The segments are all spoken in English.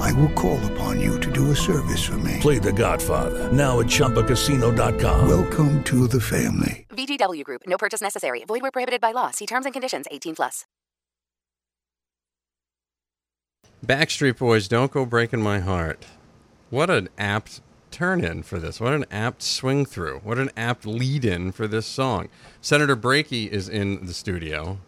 I will call upon you to do a service for me. Play The Godfather now at ChumbaCasino.com. Welcome to the family. VGW Group. No purchase necessary. Void where prohibited by law. See terms and conditions. 18 plus. Backstreet Boys, Don't Go Breaking My Heart. What an apt turn in for this. What an apt swing through. What an apt lead in for this song. Senator Brakey is in the studio.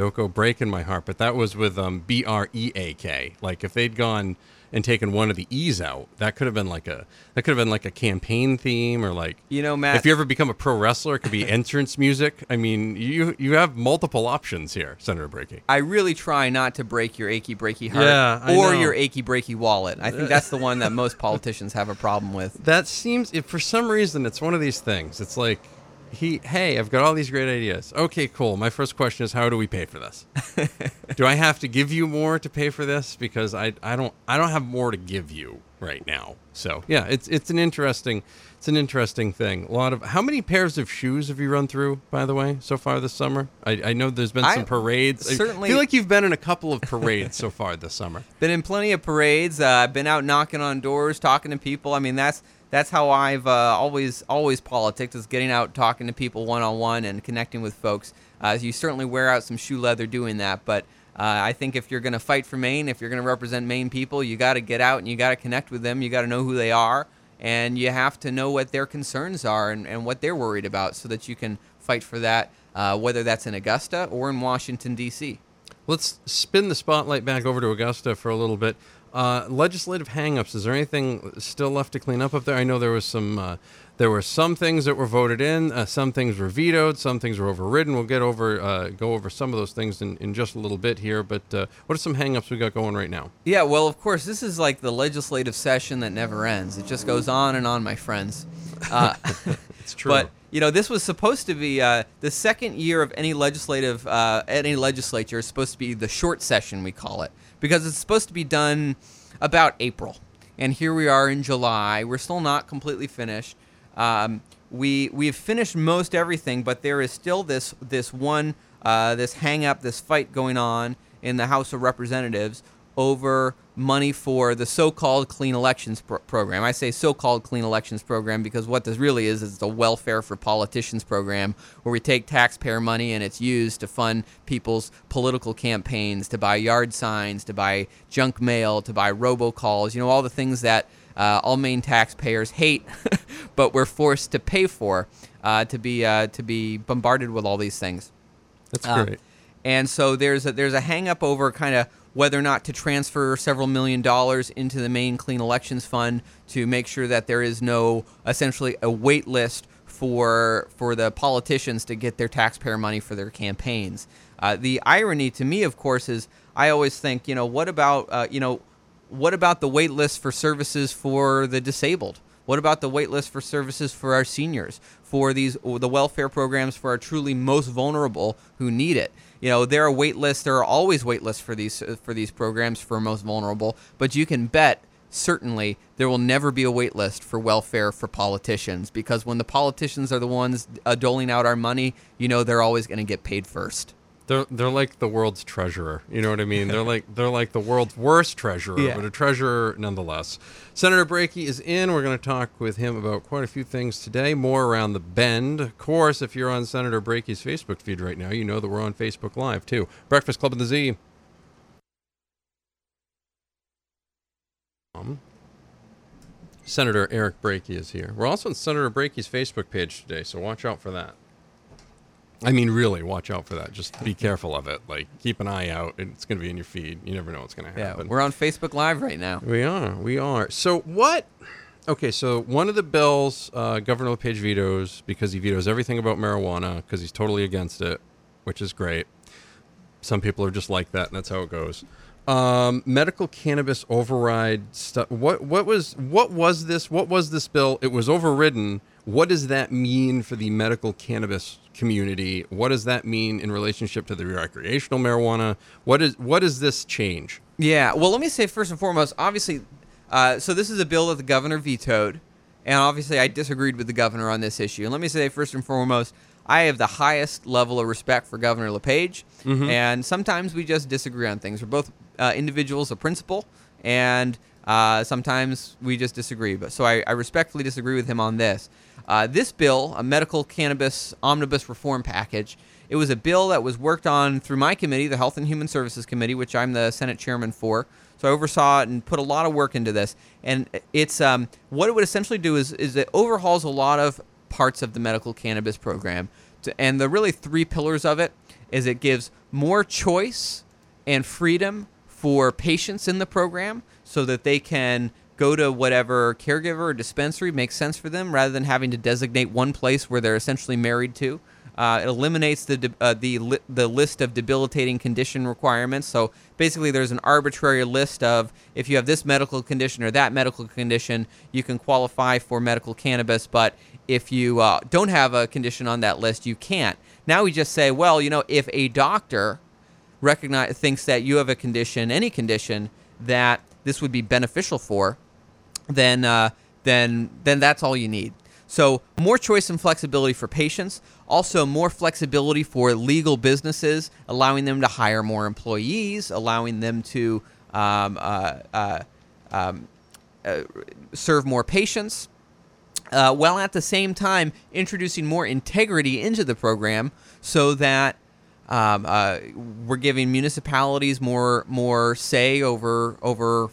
Don't Go Breaking My Heart, but that was with um, B R E A K. Like if they'd gone and taken one of the E's out, that could have been like a that could have been like a campaign theme or like You know, Matt- If you ever become a pro wrestler, it could be entrance music. I mean, you you have multiple options here, Senator Brakey. I really try not to break your achy breaky heart Yeah, or know. your achy breaky wallet. I think that's the one that most politicians have a problem with. That seems if for some reason it's one of these things. It's like he hey, I've got all these great ideas. Okay, cool. My first question is how do we pay for this? do I have to give you more to pay for this because I I don't I don't have more to give you right now. So, yeah, it's it's an interesting it's an interesting thing. A lot of how many pairs of shoes have you run through by the way so far this summer? I, I know there's been I some parades. I certainly- feel like you've been in a couple of parades so far this summer. Been in plenty of parades. Uh, I've been out knocking on doors, talking to people. I mean, that's that's how I've uh, always always politics is getting out, talking to people one on one, and connecting with folks. Uh, you certainly wear out some shoe leather doing that, but. Uh, I think if you're going to fight for Maine, if you're going to represent Maine people, you got to get out and you got to connect with them. You got to know who they are, and you have to know what their concerns are and, and what they're worried about, so that you can fight for that, uh, whether that's in Augusta or in Washington D.C. Let's spin the spotlight back over to Augusta for a little bit. Uh, legislative hangups. Is there anything still left to clean up up there? I know there was some. Uh, there were some things that were voted in. Uh, some things were vetoed. Some things were overridden. We'll get over uh, go over some of those things in, in just a little bit here. But uh, what are some hangups we got going right now? Yeah, well, of course, this is like the legislative session that never ends. It just goes on and on, my friends. Uh, It's true. But you know, this was supposed to be uh, the second year of any legislative uh, any legislature is supposed to be the short session we call it because it's supposed to be done about April, and here we are in July. We're still not completely finished. Um, we we've finished most everything, but there is still this this one uh, this hang up, this fight going on in the House of Representatives over money for the so-called clean elections pro- program. I say so-called clean elections program because what this really is is the welfare for politicians program where we take taxpayer money and it's used to fund people's political campaigns, to buy yard signs, to buy junk mail, to buy robocalls, you know all the things that uh, all Maine taxpayers hate, but we're forced to pay for uh, to be uh, to be bombarded with all these things. That's Uh, great. And so there's a, there's a hang up over kind of whether or not to transfer several million dollars into the Maine Clean Elections Fund to make sure that there is no essentially a wait list for for the politicians to get their taxpayer money for their campaigns. Uh, the irony to me, of course, is I always think, you know, what about uh, you know, what about the wait list for services for the disabled? What about the wait list for services for our seniors, for these the welfare programs for our truly most vulnerable who need it? You know, there are wait lists. There are always wait lists for these for these programs for most vulnerable. But you can bet certainly there will never be a wait list for welfare for politicians because when the politicians are the ones uh, doling out our money, you know they're always going to get paid first. They're they're like the world's treasurer. You know what I mean? They're like they're like the world's worst treasurer, Yeah. but a treasurer nonetheless. Senator Brakey is in. We're going to talk with him about quite a few things today. More around the bend. Of course, if you're on Senator Brakey's Facebook feed right now, you know that we're on Facebook Live too. Breakfast Club in the Z. Um, Senator Eric Brakey is here. We're also on Senator Brakey's Facebook page today, so watch out for that. I mean, really, watch out for that. Just be careful of it. Like, keep an eye out. It's going to be in your feed. You never know what's going to happen. Yeah, we're on Facebook Live right now. We are. We are. So what? Okay, so one of the bills, uh, Governor LePage vetoes because he vetoes everything about marijuana because he's totally against it, which is great. Some people are just like that, and that's how it goes. Um, medical cannabis override stuff. What what was what was this? What was this bill? It was overridden What does that mean for the medical cannabis community? What does that mean in relationship to the recreational marijuana? What is what does this change? Yeah. Well, let me say first and foremost, obviously, uh, so this is a bill that the governor vetoed, and obviously I disagreed with the governor on this issue. And let me say first and foremost, I have the highest level of respect for Governor LePage, and sometimes we just disagree on things. We're both uh, individuals of principle, and uh, sometimes we just disagree. But so I, I respectfully disagree with him on this. Uh, this bill, a medical cannabis omnibus reform package, it was a bill that was worked on through my committee, the Health and Human Services Committee, which I'm the Senate chairman for. So I oversaw it and put a lot of work into this. And it's um, what it would essentially do is is it overhauls a lot of parts of the medical cannabis program. To, and the really three pillars of it is it gives more choice and freedom for patients in the program so that they can go to whatever caregiver or dispensary makes sense for them rather than having to designate one place where they're essentially married to. Uh, it eliminates the de- uh, the li- the list of debilitating condition requirements. So basically, there's an arbitrary list of if you have this medical condition or that medical condition, you can qualify for medical cannabis. But if you uh, don't have a condition on that list, you can't. Now we just say, well, you know, if a doctor recognize thinks that you have a condition, any condition that this would be beneficial for, then uh, then then that's all you need. So more choice and flexibility for patients, also more flexibility for legal businesses, allowing them to hire more employees, allowing them to um, uh, uh, um, uh, serve more patients, uh, while at the same time introducing more integrity into the program, so that um, uh, we're giving municipalities more more say over over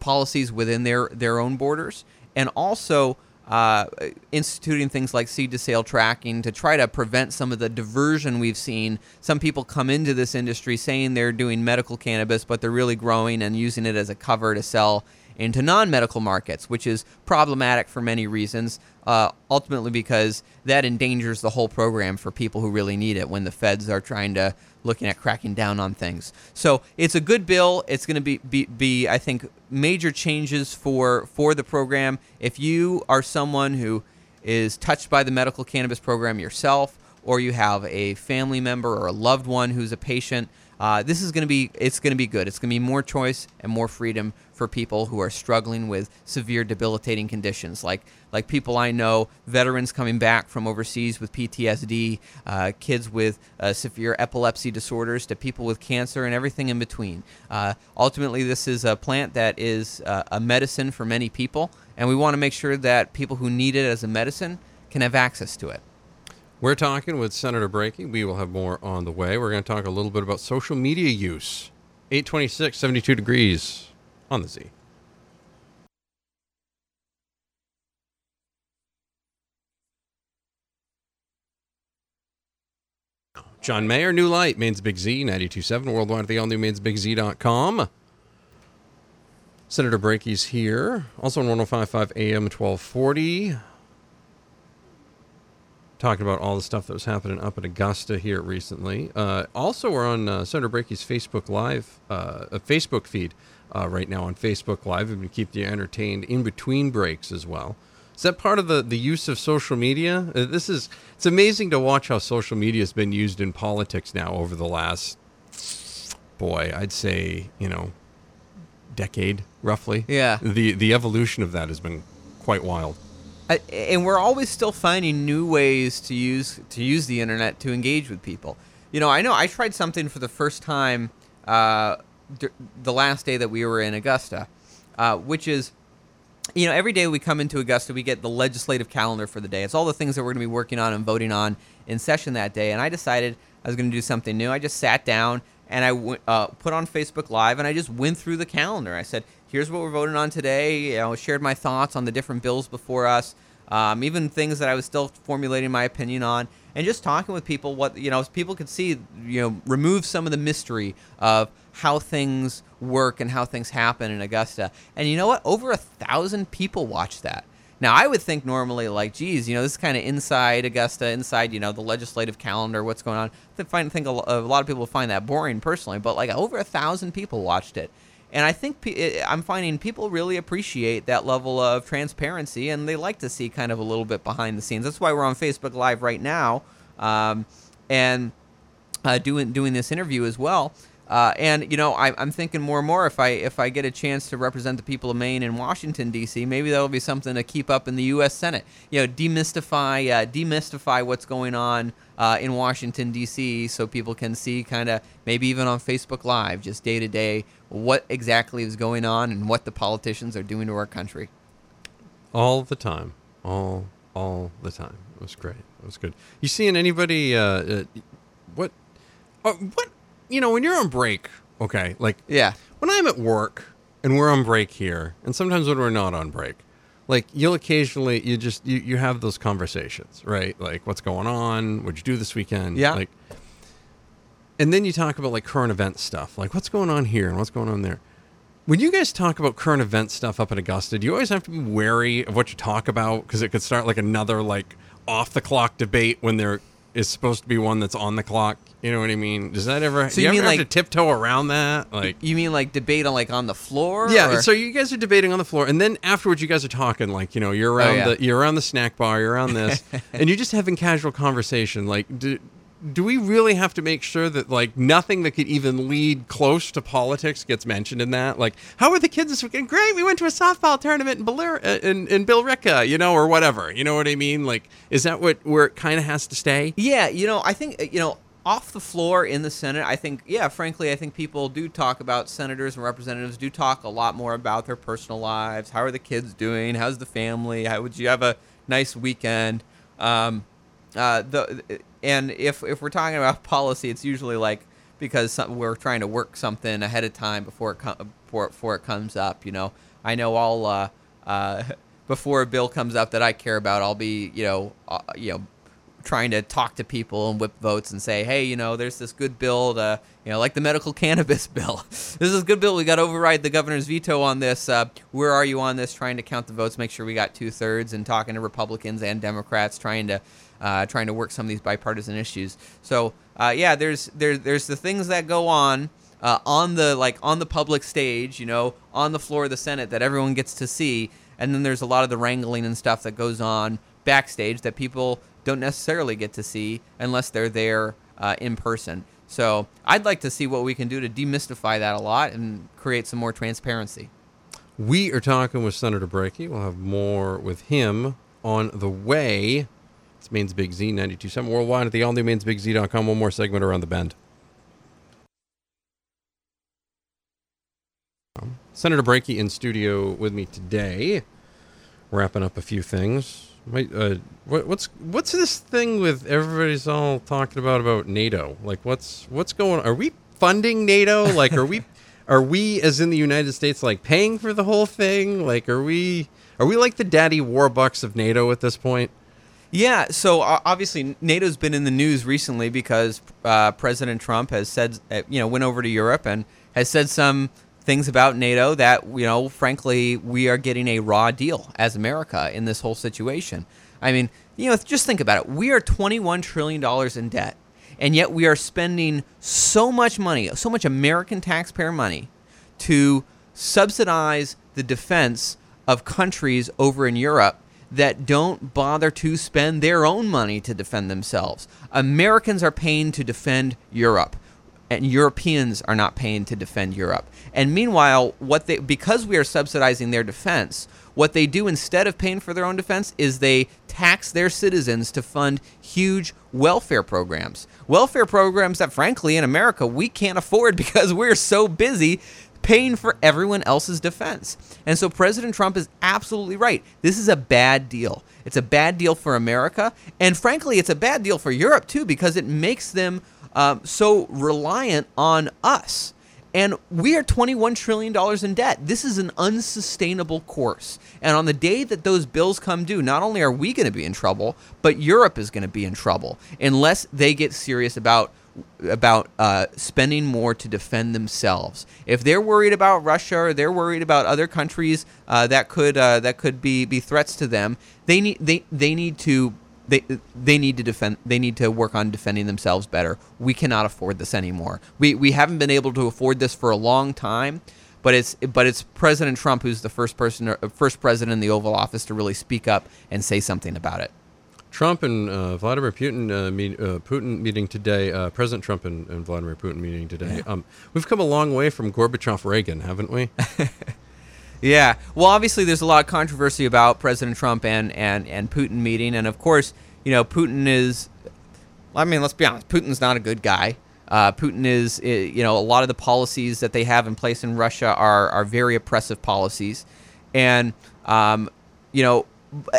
policies within their their own borders, and also uh, instituting things like seed to sale tracking to try to prevent some of the diversion we've seen. Some people come into this industry saying they're doing medical cannabis, but they're really growing and using it as a cover to sell into non-medical markets, which is problematic for many reasons. Uh, ultimately, because that endangers the whole program for people who really need it when the feds are trying to looking at cracking down on things. So it's a good bill. It's going to be, be be I think major changes for for the program. If you are someone who is touched by the medical cannabis program yourself, or you have a family member or a loved one who's a patient, uh, this is going to be it's going to be good. It's going to be more choice and more freedom for people who are struggling with severe debilitating conditions, like like people I know, veterans coming back from overseas with PTSD, uh, kids with uh, severe epilepsy disorders, to people with cancer and everything in between. Uh, ultimately, this is a plant that is uh, a medicine for many people, and we want to make sure that people who need it as a medicine can have access to it. We're talking with Senator Brakey. We will have more on the way. We're going to talk a little bit about social media use. 826, 72 degrees on the Z. John Mayer, New Light, Maine's Big Z, 927, worldwide at the all new mainesbigz.com. Senator Brakey's here. Also on 1055 AM 1240 talking about all the stuff that was happening up at Augusta here recently. Uh, also, we're on uh, Senator Brakey's Facebook Live, uh, a Facebook feed uh, right now on Facebook Live, and we keep you entertained in between breaks as well. Is that part of the, the use of social media? Uh, this is it's amazing to watch how social media has been used in politics now over the last boy, I'd say you know, decade roughly. Yeah. The the evolution of that has been quite wild. I, and we're always still finding new ways to use to use the internet to engage with people. You know, I know I tried something for the first time uh, d- the last day that we were in Augusta, uh, which is, you know, every day we come into Augusta, we get the legislative calendar for the day. It's all the things that we're going to be working on and voting on in session that day. And I decided I was going to do something new. I just sat down and I w- uh, put on Facebook Live and I just went through the calendar. I said, "Here's what we're voting on today." You know, shared my thoughts on the different bills before us, um, even things that I was still formulating my opinion on, and just talking with people. What you know, people could see, you know, remove some of the mystery of how things work and how things happen in Augusta. And you know what? Over a thousand people watched that. Now, I would think normally, like, geez, you know, this is kind of inside Augusta, inside, you know, the legislative calendar, what's going on. I find, think a, a lot of people find that boring personally, but like over a thousand people watched it. And I think pe- I'm finding people really appreciate that level of transparency, and they like to see kind of a little bit behind the scenes. That's why we're on Facebook Live right now, um, and uh, doing doing this interview as well. Uh, and you know, I, I'm thinking more and more if I if I get a chance to represent the people of Maine and Washington D.C., maybe that'll be something to keep up in the U.S. Senate. You know, demystify uh, demystify what's going on uh, in Washington D.C. so people can see kind of maybe even on Facebook Live, just day to day, what exactly is going on and what the politicians are doing to our country. all the time, all all the time. It was great. It was good. You seeing anybody? Uh, uh, what? Uh, what? You know, when you're on break, okay, like Yeah. when I'm at work and we're on break here, and sometimes when we're not on break, like you'll occasionally you just you, you have those conversations, right? Like what's going on? What'd you do this weekend? Yeah. Like and then you talk about like current event stuff, like what's going on here and what's going on there. When you guys talk about current event stuff up in Augusta, do you always have to be wary of what you talk about because it could start like another like off the clock debate when there is supposed to be one that's on the clock? You know what I mean? Does that ever? So you you mean ever have like- to tiptoe around that? Like You mean like debate on like on the floor? yeah, or- so you guys are debating on the floor, and then afterwards, you guys are talking like you know you're around Oh, yeah. the you're around the snack bar, you're around this, and you're just having casual conversation. Like, do do we really have to make sure that like nothing that could even lead close to politics gets mentioned in that? Like, how are the kids this weekend? Great, we went to a softball tournament in Billerica, uh, in, in Billerica, you know, or whatever. You know what I mean? Like, is that what where it kind of has to stay? Yeah, you know, I think uh, you know, off the floor in the Senate, I think, yeah, frankly, I think people do talk about senators and representatives do talk a lot more about their personal lives. How are the kids doing? How's the family? How would you have a nice weekend? Um, uh, the and if if we're talking about policy, it's usually like because some, we're trying to work something ahead of time before it com- before, before it comes up. You know, I know I'll uh, uh, before a bill comes up that I care about, I'll be you know uh, you know trying to talk to people and whip votes and say, hey, you know, there's this good bill, to, you know, like the medical cannabis bill. this is a good bill. We got to override the governor's veto on this. Uh, where are you on this? Trying to count the votes, make sure we got two thirds, and talking to Republicans and Democrats, trying to uh, trying to work some of these bipartisan issues. So uh, yeah, there's there's there's the things that go on. Uh, on the like on the public stage, you know, on the floor of the Senate that everyone gets to see, and then there's a lot of the wrangling and stuff that goes on backstage that people don't necessarily get to see unless they're there uh, in person. So I'd like to see what we can do to demystify that a lot and create some more transparency. We are talking with Senator Brakey. We'll have more with him on the way. It's Maine's Big Z 927 worldwide at the all new mainesbigz.com. One more segment around the bend. Senator Brakey in studio with me today, wrapping up a few things. Uh, what, what's what's this thing with everybody's all talking about about NATO? Like, what's what's going? Are we funding NATO? Like, are we are we as in the United States like paying for the whole thing? Like, are we are we like the daddy warbucks of NATO at this point? Yeah, so uh, obviously NATO's been in the news recently because uh, President Trump has said, uh, you know, went over to Europe and has said some things about NATO that, you know, frankly, we are getting a raw deal as America in this whole situation. I mean, you know, just think about it. We are $21 trillion in debt, and yet we are spending so much money, so much American taxpayer money to subsidize the defense of countries over in Europe that don't bother to spend their own money to defend themselves. Americans are paying to defend Europe, and Europeans are not paying to defend Europe. And meanwhile, what they because we are subsidizing their defense, what they do instead of paying for their own defense is they tax their citizens to fund huge welfare programs. Welfare programs that frankly in America we can't afford because we're so busy paying for everyone else's defense. And so President Trump is absolutely right. This is a bad deal. It's a bad deal for America. And frankly, it's a bad deal for Europe, too, because it makes them um, so reliant on us. And we are $21 trillion in debt. This is an unsustainable course. And on the day that those bills come due, not only are we going to be in trouble, but Europe is going to be in trouble unless they get serious about about uh, spending more to defend themselves. If they're worried about Russia or they're worried about other countries uh, that could uh, that could be, be threats to them, they need they, they need to they they need to defend they need to work on defending themselves better. We cannot afford this anymore. We we haven't been able to afford this for a long time. but it's but it's President Trump who's the first person, uh, first president in the Oval Office to really speak up and say something about it. Trump and uh, Vladimir Putin, uh, meet, uh, Putin meeting today. Uh, President Trump and, and, Vladimir Putin meeting today. Um, we've come a long way from Gorbachev Reagan, haven't we? yeah. Well, obviously, there's a lot of controversy about President Trump and, and, and Putin meeting, and of course, you know, Putin is. I mean, let's be honest. Putin's not a good guy. Uh, Putin is, you know, a lot of the policies that they have in place in Russia are are very oppressive policies, and um, you know,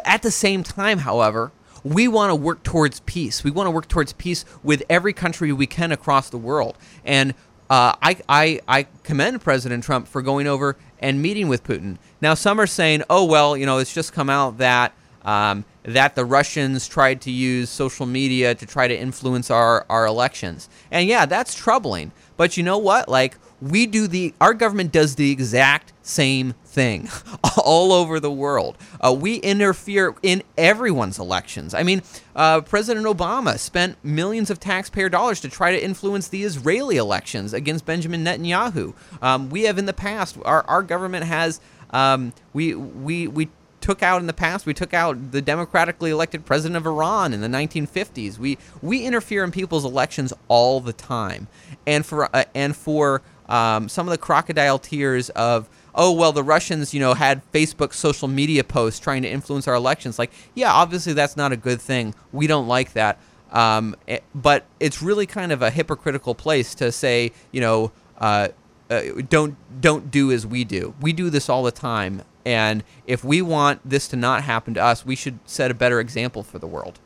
at the same time, however, we want to work towards peace. We want to work towards peace with every country we can across the world. And uh, I, I, I commend President Trump for going over and meeting with Putin. Now, some are saying, oh, well, you know, it's just come out that. Um, that the Russians tried to use social media to try to influence our, our elections. And yeah, that's troubling. But you know what? Like, we do the, our government does the exact same thing all over the world. Uh, we interfere in everyone's elections. I mean, uh, President Obama spent millions of taxpayer dollars to try to influence the Israeli elections against Benjamin Netanyahu. Um, we have in the past, our, our government has, um, we, we, we took out in the past. We took out the democratically elected president of Iran in the 1950s. We we interfere in people's elections all the time, and for uh, and for um, some of the crocodile tears of oh well the russians you know had facebook social media posts trying to influence our elections. Like yeah obviously that's not a good thing. We don't like that. Um, it, eh, but it's really kind of a hypocritical place to say you know uh, uh, don't don't do as we do. We do this all the time. And if we want this to not happen to us we should set a better example for the world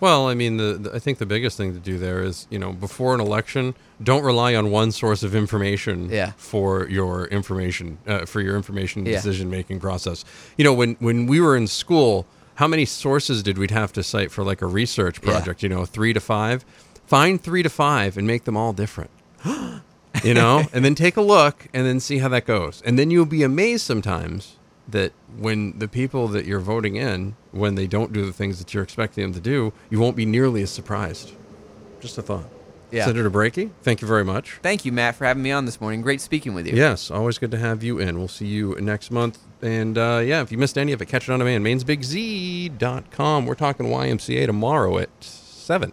well, I mean, the, the, I think the biggest thing to do there is, you know, before an election, don't rely on one source of information yeah. for your information uh, for your information yeah. decision making process. You know, when when we were in school, how many sources did we have to cite for like a research project? Yeah. You know, three to five. Find three to five and make them all different. you know, and then take a look and then see how that goes. And then you'll be amazed sometimes that when the people that you're voting in, when they don't do the things that you're expecting them to do, you won't be nearly as surprised. Just a thought. Yeah. Senator Brakey, thank you very much. Thank you, Matt, for having me on this morning. Great speaking with you. Yes, always good to have you in. We'll see you next month. And uh, yeah, if you missed any of it, catch it on demand. MainesBigZ.com. We're talking YMCA tomorrow at 7.